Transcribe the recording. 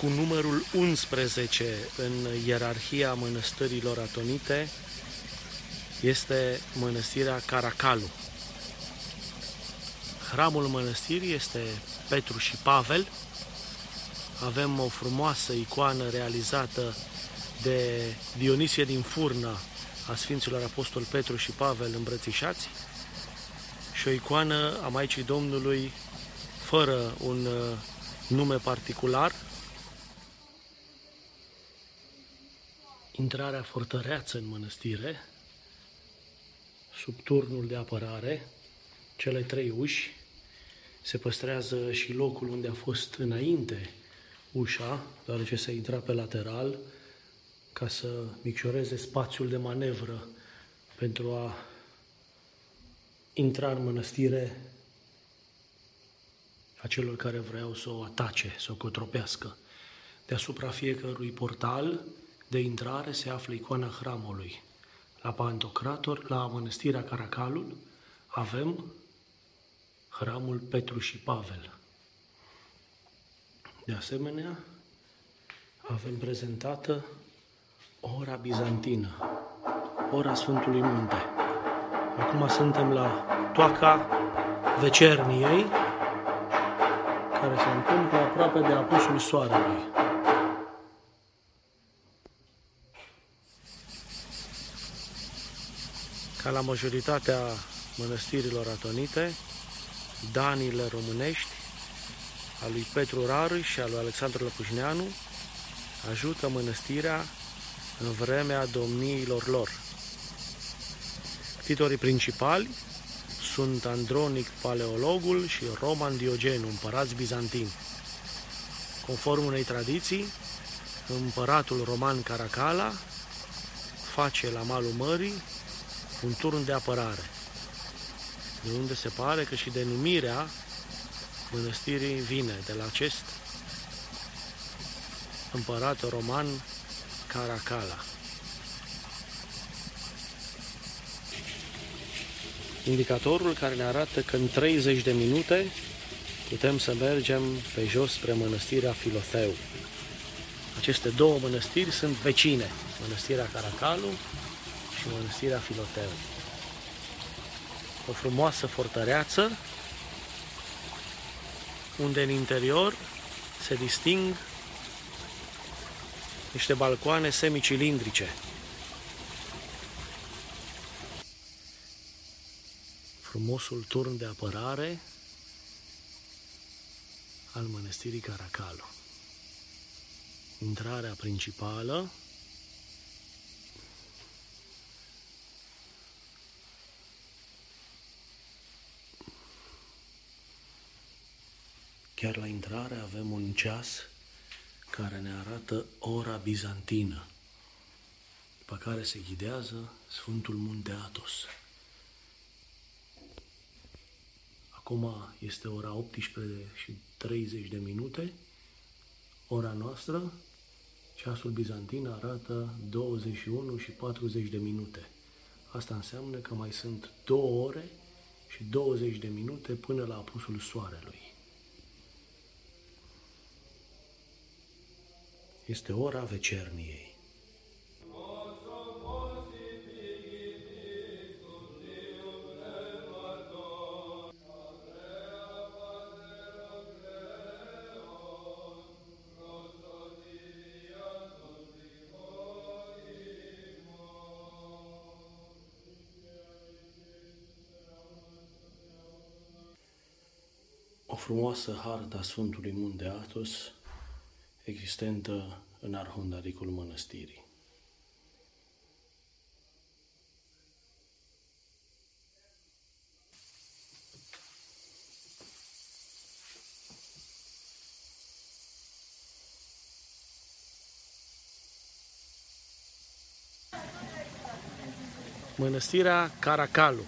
cu numărul 11 în ierarhia mănăstărilor atonite este mănăstirea Caracalu. Hramul mănăstirii este Petru și Pavel. Avem o frumoasă icoană realizată de Dionisie din Furna a Sfinților Apostol Petru și Pavel îmbrățișați și o icoană a Maicii Domnului fără un uh, nume particular. Intrarea fortăreață în mănăstire, sub turnul de apărare, cele trei uși, se păstrează și locul unde a fost înainte ușa, deoarece se intra pe lateral, ca să micșoreze spațiul de manevră pentru a intra în mănăstire a celor care vreau să o atace, să o cotropească. Deasupra fiecărui portal de intrare se află icoana hramului. La Pantocrator, la mănăstirea Caracalul, avem hramul Petru și Pavel. De asemenea, avem prezentată ora bizantină, ora Sfântului Munte. Acum suntem la toaca vecerniei, care se întâmplă aproape de apusul soarelui. Ca la majoritatea mănăstirilor atonite, danile românești, a lui Petru Rarâi și a lui Alexandru Lăpușneanu, ajută mănăstirea în vremea domniilor lor. Titorii principali sunt Andronic Paleologul și Roman Diogenu, împărați bizantini. Conform unei tradiții, împăratul roman Caracala face la malul mării un turn de apărare, de unde se pare că și denumirea mănăstirii vine de la acest împărat roman Caracala. Indicatorul care ne arată că în 30 de minute putem să mergem pe jos spre mănăstirea Filotheu. Aceste două mănăstiri sunt vecine, mănăstirea Caracalu și mănăstirea Filoteu. O frumoasă fortăreață unde în interior se disting niște balcoane semicilindrice. Frumosul turn de apărare al mănăstirii Caracalo. Intrarea principală Chiar la intrare avem un ceas care ne arată ora bizantină, pe care se ghidează Sfântul Munte Atos. Acum este ora 18 și 30 de minute, ora noastră, ceasul bizantin arată 21 și 40 de minute. Asta înseamnă că mai sunt 2 ore și 20 de minute până la apusul soarelui. Este ora vecerniei. O frumoasă hartă a Sfântului Munte Atos existentă în arhundaricul mănăstirii. Mănăstirea Caracalu